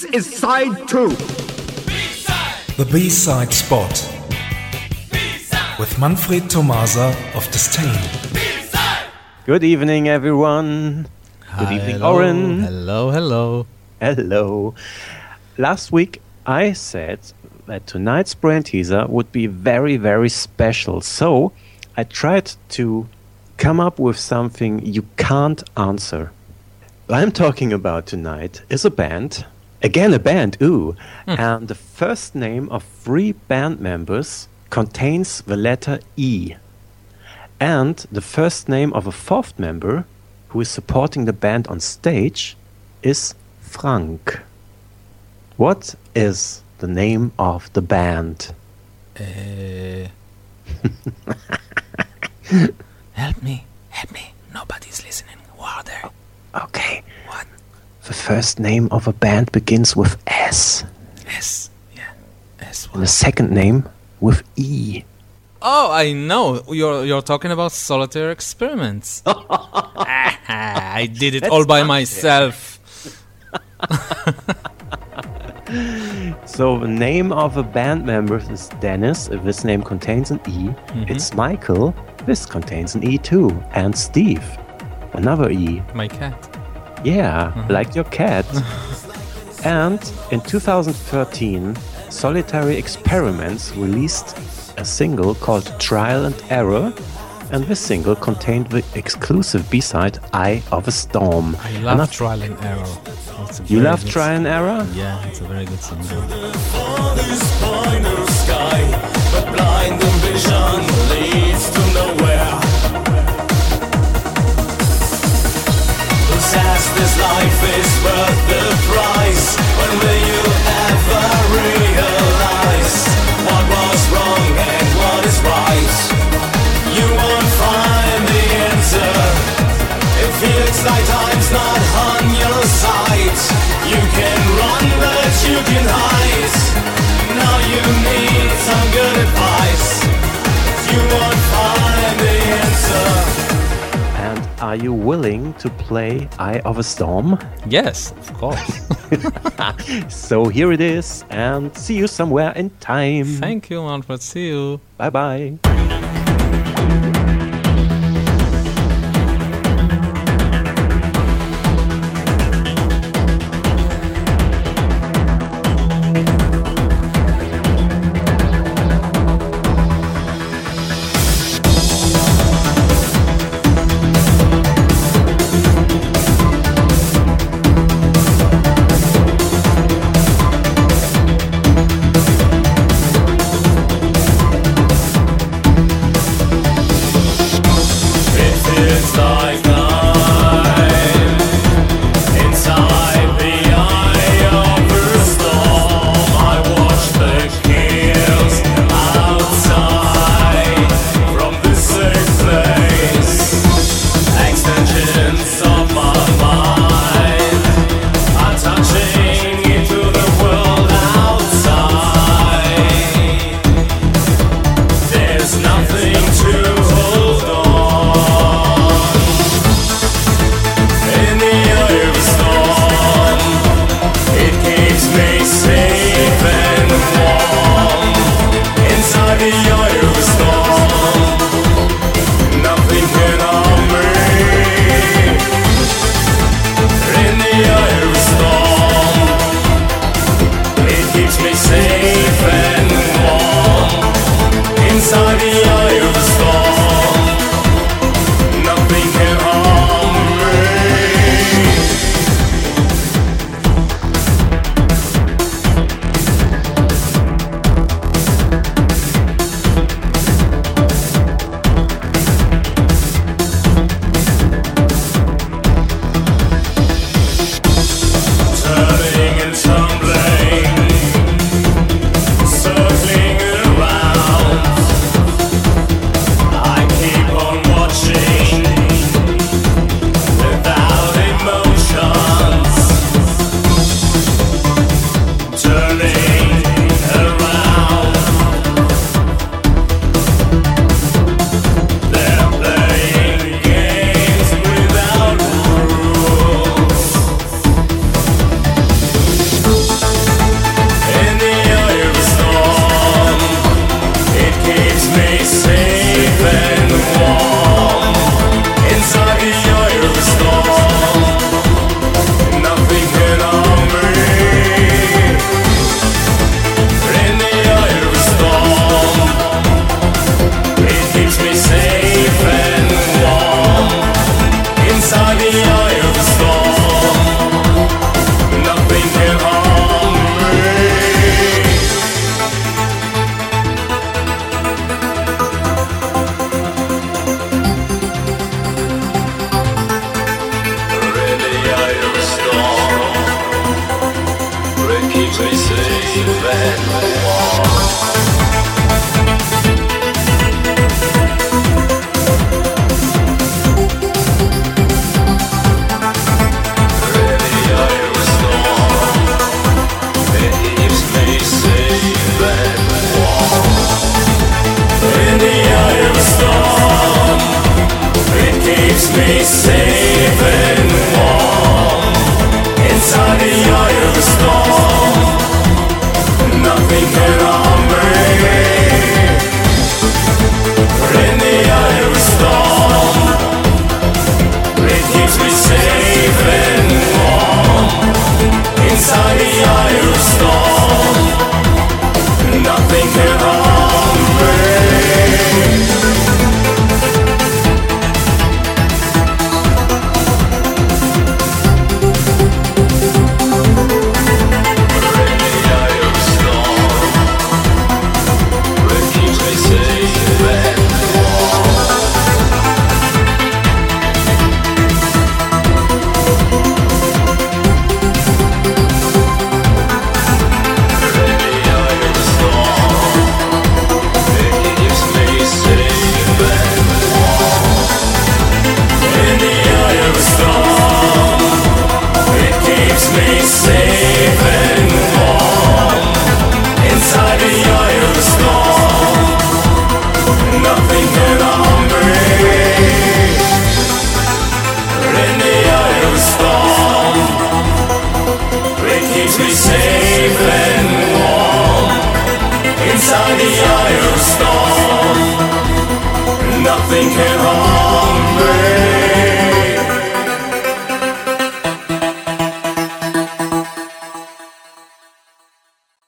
This is side two. The B-side spot with Manfred Tomasa of Disdain. Good evening, everyone. Good evening, Oren. Hello, hello. Hello. Last week, I said that tonight's brain teaser would be very, very special. So I tried to come up with something you can't answer. What I'm talking about tonight is a band. Again, a band, ooh. And the first name of three band members contains the letter E. And the first name of a fourth member who is supporting the band on stage is Frank. What is the name of the band? Uh, help me, help me. Nobody's listening. Who are there? Okay. The first name of a band begins with S, S. Yeah. S. and the second name with E. Oh, I know. You're you're talking about Solitary Experiments. Ah, I did it all by myself. So the name of a band member is Dennis. If this name contains an E, mm-hmm. it's Michael. This contains an E too, and Steve, another E. My cat. Yeah, uh-huh. like your cat. and in 2013, Solitary Experiments released a single called Trial and Error, and this single contained the exclusive B-side "Eye of a Storm." I And love I've- trial and error. You love Trial and Error? Yeah, it's a very good song. this says this life is worth the price? When will you ever realize are you willing to play "Eye of a Storm"? Yes, of course. So here it is, and see you somewhere in time. Thank you, Manfred. See you. Bye bye. me safe. Inside